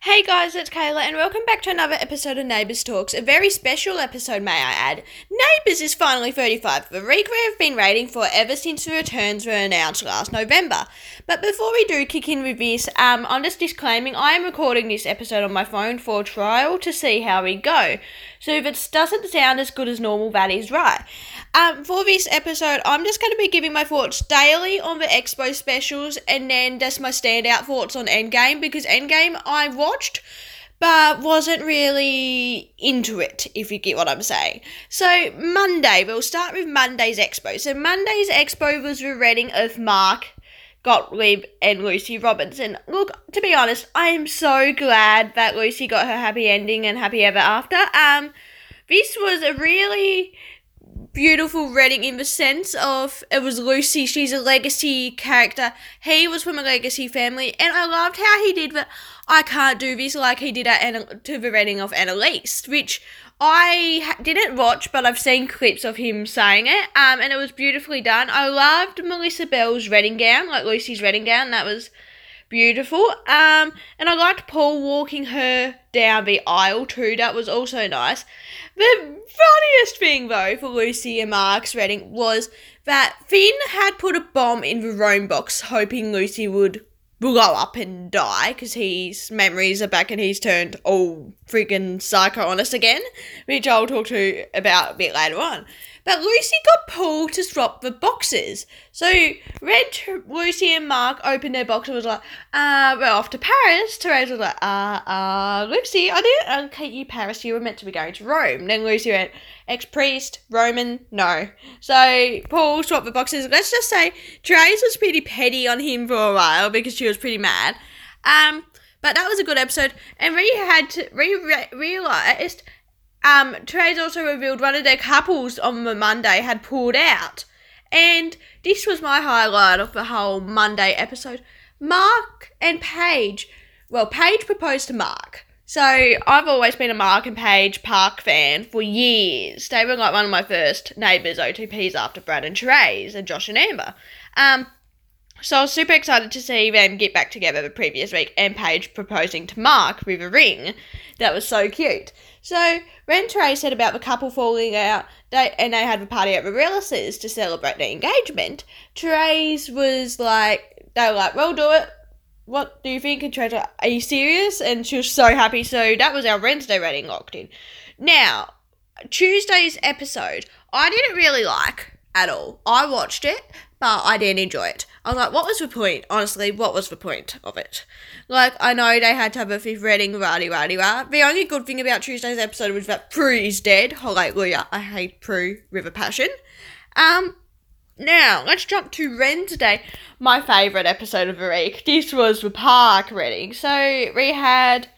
Hey guys, it's Kayla, and welcome back to another episode of Neighbours Talks. A very special episode, may I add. Neighbours is finally 35, the week we have been waiting for ever since the returns were announced last November. But before we do kick in with this, um, I'm just disclaiming I am recording this episode on my phone for a trial to see how we go. So if it doesn't sound as good as normal, that is right. Um, for this episode, I'm just going to be giving my thoughts daily on the Expo specials and then just my standout thoughts on Endgame because Endgame I watched but wasn't really into it, if you get what I'm saying. So, Monday, we'll start with Monday's Expo. So, Monday's Expo was the reading of Mark Gottlieb and Lucy Robinson. Look, to be honest, I am so glad that Lucy got her happy ending and happy ever after. Um, this was a really beautiful reading in the sense of it was Lucy, she's a legacy character. He was from a legacy family, and I loved how he did but I can't do this like he did at to the reading of Annalise, which I didn't watch, but I've seen clips of him saying it, um, and it was beautifully done. I loved Melissa Bell's wedding gown, like Lucy's wedding gown. That was beautiful. Um, and I liked Paul walking her down the aisle too. That was also nice. The funniest thing though for Lucy and Mark's wedding was that Finn had put a bomb in the Rome box, hoping Lucy would blow up and die because his memories are back and he's turned all freaking psycho on us again, which I'll talk to about a bit later on. But Lucy got Paul to swap the boxes. So Red, Lucy, and Mark opened their box and was like, uh, we're off to Paris. Terese was like, uh, uh, Lucy, I didn't okay you Paris. You were meant to be going to Rome. Then Lucy went, ex priest, Roman, no. So Paul swapped the boxes. Let's just say Terese was pretty petty on him for a while because she was pretty mad. Um, but that was a good episode. And we had to re- re- realized um, also revealed one of their couples on the Monday had pulled out. And this was my highlight of the whole Monday episode. Mark and Paige. Well, Paige proposed to Mark. So I've always been a Mark and Paige Park fan for years. They were like one of my first neighbours OTPs after Brad and Terese and Josh and Amber. Um, so I was super excited to see them get back together the previous week and Paige proposing to Mark with a ring. That was so cute. So when Trey said about the couple falling out, they and they had a party at Marillis's to celebrate their engagement, Trey's was like, they were like, "We'll do it. What do you think?" And Trey's like, "Are you serious?" And she was so happy. So that was our Wednesday rating locked in. Now, Tuesday's episode, I didn't really like at all. I watched it, but I didn't enjoy it. I was like, what was the point? Honestly, what was the point of it? Like, I know they had to have a fifth reading, rah rah rah. The only good thing about Tuesday's episode was that Prue is dead. Hallelujah. I hate Prue, River Passion. Um, now, let's jump to Ren today. my favourite episode of the week. This was the park reading. So, we had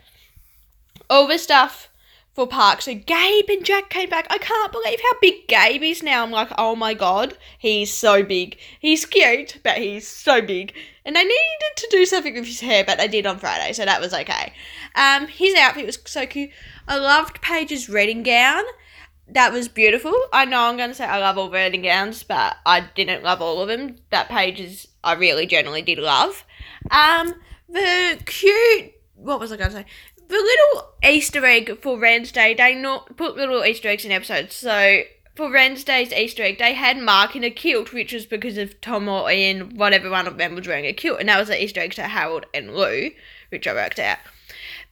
all the stuff for Park. So Gabe and Jack came back. I can't believe how big Gabe is now. I'm like, oh my god, he's so big. He's cute, but he's so big. And they needed to do something with his hair, but they did on Friday, so that was okay. Um, his outfit was so cute. I loved Paige's wedding gown. That was beautiful. I know I'm going to say I love all wedding gowns, but I didn't love all of them. That Paige's I really generally did love. Um, the cute. What was I going to say? The little Easter egg for Wednesday, they not put little Easter eggs in episodes. So for Wednesday's Easter egg, they had Mark in a kilt, which was because of Tom or Ian, whatever one of them was wearing a kilt, and that was the Easter egg to Harold and Lou, which I worked out.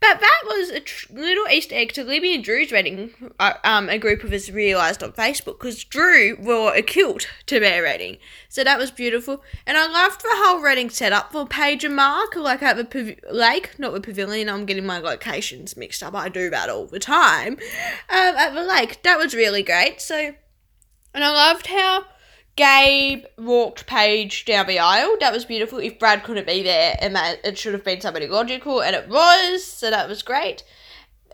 But that was a tr- little Easter egg to Libby and Drew's wedding. Uh, um, a group of us realised on Facebook because Drew wore a kilt to their wedding, so that was beautiful. And I loved the whole wedding setup for Paige and Mark, like at the pav- lake, not the pavilion. I'm getting my locations mixed up. I do that all the time. Um, at the lake, that was really great. So, and I loved how Gabe walked Paige down the aisle. That was beautiful. If Brad couldn't be there, and that it should have been somebody logical, and it was, so that was great.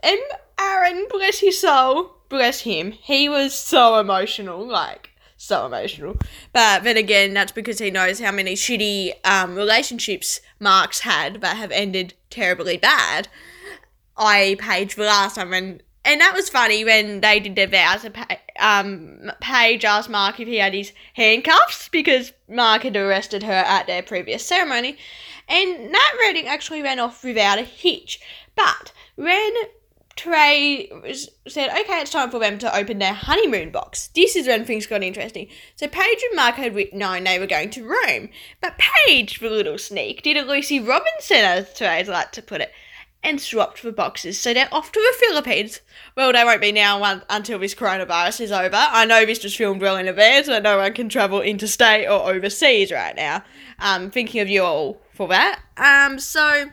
And Aaron, bless his soul, bless him, he was so emotional, like so emotional. But then again, that's because he knows how many shitty um, relationships Mark's had that have ended terribly bad. I Paige the last time when and that was funny when they did their vows. Um, Paige asked Mark if he had his handcuffs because Mark had arrested her at their previous ceremony, and that reading actually ran off without a hitch. But when Trey said, okay, it's time for them to open their honeymoon box. This is when things got interesting. So Paige and Mark had known they were going to Rome, but Paige, the little sneak, did a Lucy Robinson, as Trey's like to put it, and swapped the boxes. So they're off to the Philippines. Well, they won't be now until this coronavirus is over. I know this was filmed well in advance, and no one can travel interstate or overseas right now. Um, thinking of you all for that. Um, so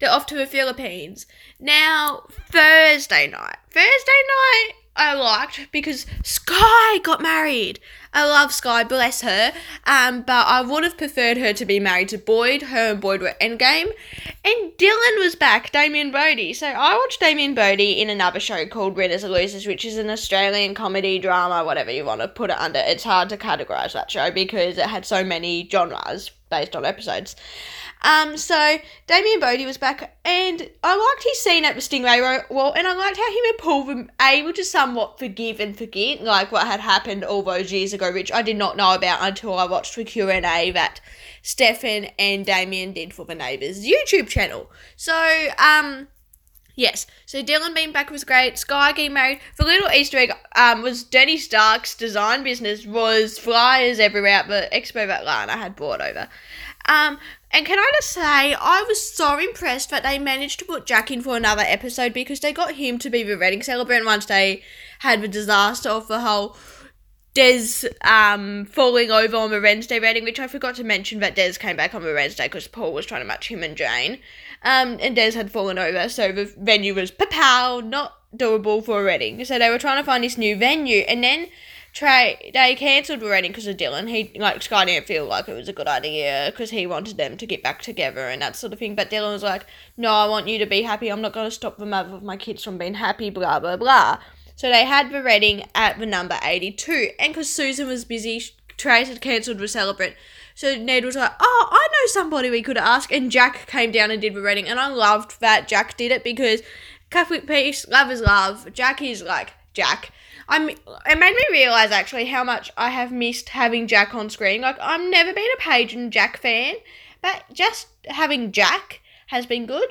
they're off to the Philippines. Now, Thursday night. Thursday night, I liked because Sky got married. I love Sky, bless her. Um, but I would have preferred her to be married to Boyd. Her and Boyd were endgame. And Dylan was back, Damien Bodie. So I watched Damien Bodie in another show called Winners and Losers, which is an Australian comedy drama, whatever you want to put it under. It's hard to categorise that show because it had so many genres based on episodes. Um, so Damien Bodie was back, and I liked his scene at the Stingray Wall, and I liked how him and Paul were able to somewhat forgive and forget, like what had happened all those years ago, which I did not know about until I watched the Q and A that Stefan and Damien did for the Neighbours YouTube channel. So, um. Yes, so Dylan being back was great. Sky getting married. The little Easter egg um, was Danni Stark's design business was flyers everywhere at the expo that Lana had brought over. Um, and can I just say, I was so impressed that they managed to put Jack in for another episode because they got him to be the wedding celebrant once they had the disaster of the whole Des um, falling over on the Wednesday wedding, which I forgot to mention that Des came back on the Wednesday because Paul was trying to match him and Jane. Um, and Des had fallen over, so the venue was pow, not doable for a wedding. So they were trying to find this new venue, and then Trey, they cancelled the wedding because of Dylan. He like Sky didn't feel like it was a good idea because he wanted them to get back together and that sort of thing. But Dylan was like, "No, I want you to be happy. I'm not going to stop the mother of my kids from being happy." Blah blah blah. So they had the wedding at the number eighty-two, and because Susan was busy, Trace had cancelled the celebrant. So Ned was like, "Oh, I know somebody we could ask," and Jack came down and did the wedding, and I loved that Jack did it because Catholic peace, love is love. Jack is like Jack I'm. It made me realize actually how much I have missed having Jack on screen. Like I've never been a Paige and Jack fan, but just having Jack has been good.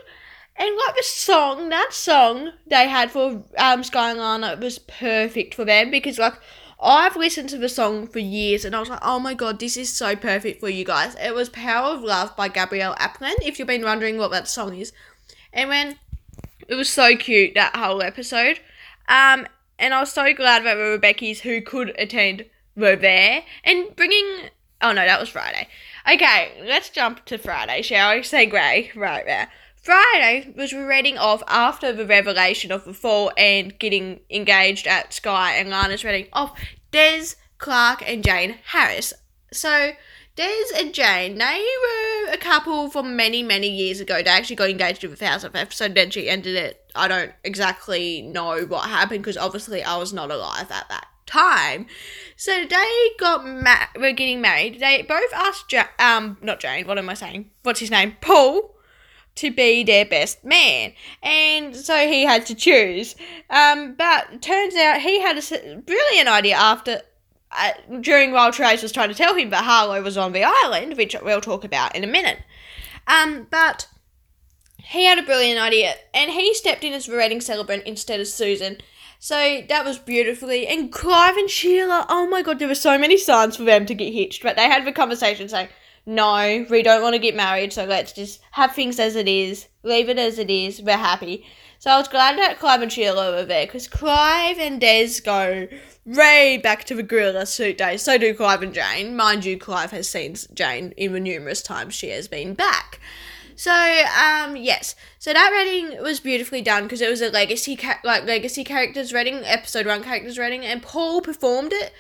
And like the song, that song they had for um, Lana was perfect for them because like I've listened to the song for years and I was like, oh my god, this is so perfect for you guys. It was Power of Love by Gabrielle Aplin, if you've been wondering what that song is. And when it was so cute that whole episode. Um, and I was so glad that the Becky's who could attend were there and bringing. Oh no, that was Friday. Okay, let's jump to Friday, shall we? Say grey right there. Friday was reading off after the revelation of the fall and getting engaged at Sky and Lana's reading off Des, Clarke, and Jane Harris. So Des and Jane, they were a couple from many, many years ago. They actually got engaged in the thousandth episode, then she ended it. I don't exactly know what happened because obviously I was not alive at that time. So they got ma- were getting married. They both asked ja- um not Jane, what am I saying? What's his name? Paul to be their best man. And so he had to choose. Um but turns out he had a brilliant idea after uh, during while Trace was trying to tell him that Harlow was on the island, which we'll talk about in a minute. Um, but he had a brilliant idea, and he stepped in as the wedding celebrant instead of Susan. So that was beautifully. And Clive and Sheila, oh my god, there were so many signs for them to get hitched, but they had the conversation saying, no, we don't want to get married, so let's just have things as it is, leave it as it is, we're happy. So I was glad that Clive and Sheila were there, because Clive and Des go Ray back to the gorilla suit days. So do Clive and Jane. Mind you, Clive has seen Jane in the numerous times she has been back. So, um, yes. So that reading was beautifully done because it was a legacy, ca- like legacy characters reading, episode one characters reading, and Paul performed it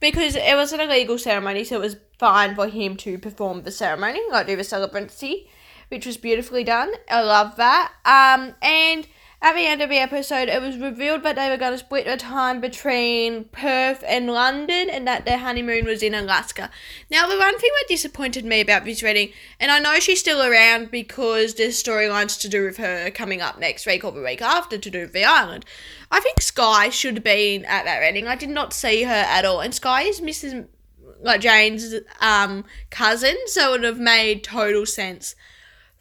because it wasn't a legal ceremony, so it was fine for him to perform the ceremony, like do the celebrancy, which was beautifully done. I love that. Um, and at the end of the episode, it was revealed that they were going to split the time between Perth and London and that their honeymoon was in Alaska. Now, the one thing that disappointed me about this reading, and I know she's still around because there's storylines to do with her coming up next week or the week after to do with the island. I think Sky should have been at that reading. I did not see her at all. And Sky is Mrs. like Jane's um, cousin, so it would have made total sense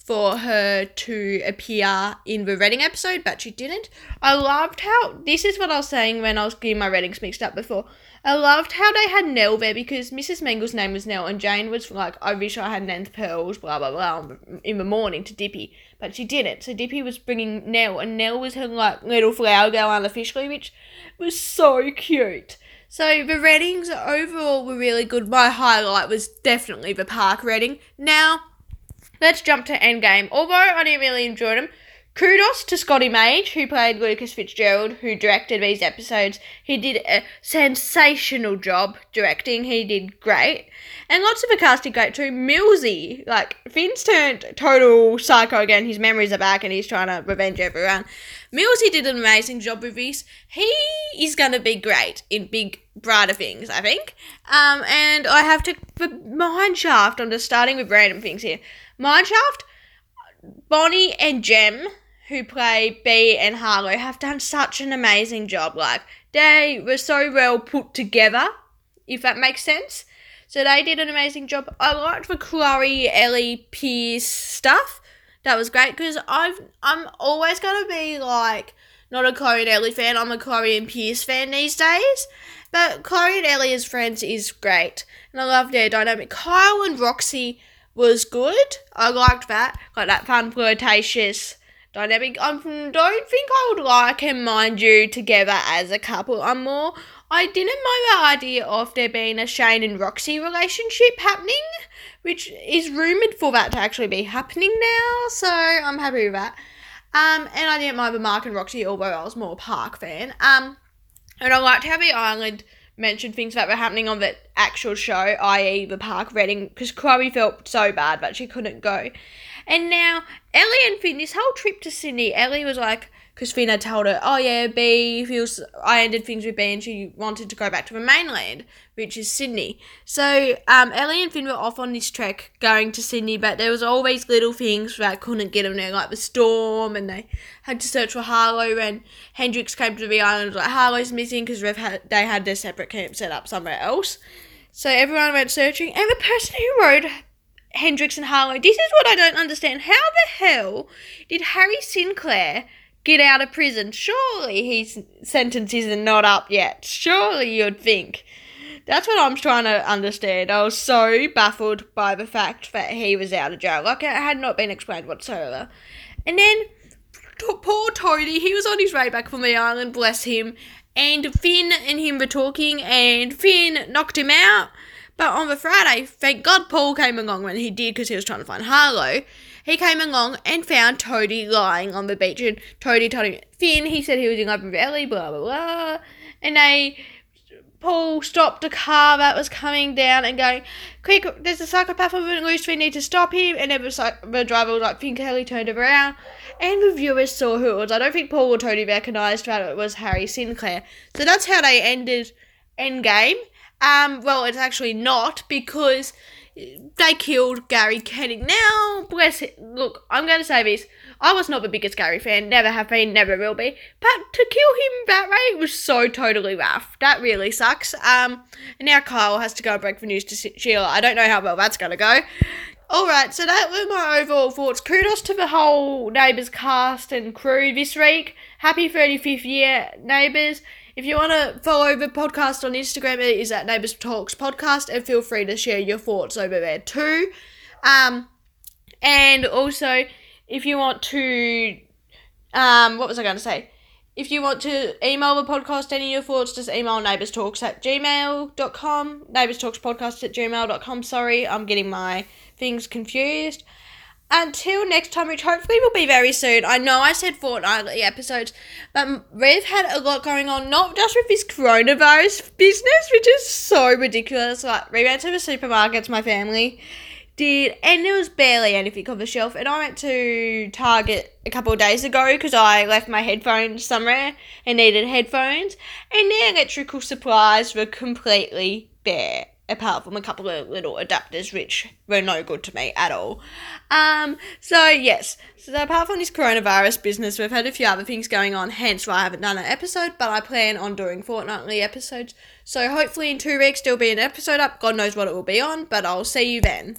for her to appear in the Reading episode, but she didn't. I loved how this is what I was saying when I was getting my Readings mixed up before. I loved how they had Nell there because Mrs. Mangel's name was Nell and Jane was like, I wish I had Nan's pearls, blah blah blah, in the morning to Dipi, but she didn't. So Dipi was bringing Nell, and Nell was her like little flower girl unofficially, which was so cute. So the readings overall were really good. My highlight was definitely the park reading. Now Let's jump to Endgame. Although I didn't really enjoy them, kudos to Scotty Major, who played Lucas Fitzgerald, who directed these episodes. He did a sensational job directing. He did great. And lots of the cast did great too. Millsy, like, Finn's turned total psycho again. His memories are back and he's trying to revenge everyone. Millsy did an amazing job with this. He is going to be great in big, brighter things, I think. Um, and I have to, for Mineshaft, I'm just starting with random things here. Mineshaft, Bonnie and Jem, who play Bea and Harlow, have done such an amazing job. Like, they were so well put together, if that makes sense. So they did an amazing job. I liked the Chloe, Elly, Pierce stuff. That was great because I've I'm always gonna be like not a Chloe and Elly fan. I'm a Chloe and Pierce fan these days. But Chloe and Elly as friends is great, and I love their dynamic. Kyle and Roxy was good. I liked that. Got that fun, flirtatious dynamic. I don't think I would like him, mind you, together as a couple. I'm more. I didn't mind the idea of there being a Shane and Roxy relationship happening, which is rumoured for that to actually be happening now, so I'm happy with that. Um, and I didn't mind the Mark and Roxy, although I was more Park fan. Um, and I liked how the island mentioned things that were happening on the actual show, i.e., the park Reading, because Chloe felt so bad, but she couldn't go. And now Elly and Finn, this whole trip to Sydney, Elly was like, because Finn had told her, oh yeah, Bea feels, I ended things with Bea and she wanted to go back to the mainland, which is Sydney. So um, Elly and Finn were off on this trek going to Sydney, but there was always little things that couldn't get them there, like the storm, and they had to search for Harlow, and Hendrix came to the island, like Harlow's missing because had, they had their separate camp set up somewhere else. So everyone went searching, and the person who rode Hendrix and Harlow, this is what I don't understand. How the hell did Harry Sinclair get out of prison. Surely his sentence isn't not up yet. Surely you'd think. That's what I'm trying to understand. I was so baffled by the fact that he was out of jail. Like, it had not been explained whatsoever. And then, poor Toadie, he was on his way back from the island, bless him. And Finn and him were talking, and Finn knocked him out. But on the Friday, thank God Paul came along when he did because he was trying to find Harlow. He came along and found Toadie lying on the beach, and Toadie told him, Finn, he said he was in with Elly, blah, blah, blah. And they, Paul stopped a car that was coming down and going, Quick, there's a psychopath on the loose, we need to stop him. And then the, driver was like, Finn Kelly turned around, and the viewers saw who it was. I don't think Paul or Toadie recognised that it was Harry Sinclair. So that's how they ended Endgame. Um, well, it's actually not because they killed Gary Canning. Now, bless it. Look, I'm going to say this. I was not the biggest Gary fan, never have been, never will be. But to kill him that way was so totally rough. That really sucks. Um, and now Kyle has to go and break the news to Sheila. I don't know how well that's going to go. Alright, so that were my overall thoughts. Kudos to the whole Neighbours cast and crew this week. Happy 35th year, Neighbours. If you want to follow the podcast on Instagram, it is at Neighbours Talks Podcast, and feel free to share your thoughts over there too. Um, and also, if you want to, um, what was I going to say? If you want to email the podcast any of your thoughts, just email neighbourstalks at gmail.com. Neighbourstalkspodcast at gmail.com. Sorry, I'm getting my things confused until next time, which hopefully will be very soon. I know I said fortnightly episodes, but we've had a lot going on, not just with this coronavirus business, which is so ridiculous. Like, we went to the supermarkets, my family did, and there was barely anything on the shelf. And I went to Target a couple of days ago because I left my headphones somewhere and needed headphones, and their electrical supplies were completely bare apart from a couple of little adapters which were no good to me at all. Um, so yes, so apart from this coronavirus business, we've had a few other things going on, hence why I haven't done an episode, but I plan on doing fortnightly episodes. So hopefully in two weeks there'll be an episode up. God knows what it will be on, but I'll see you then.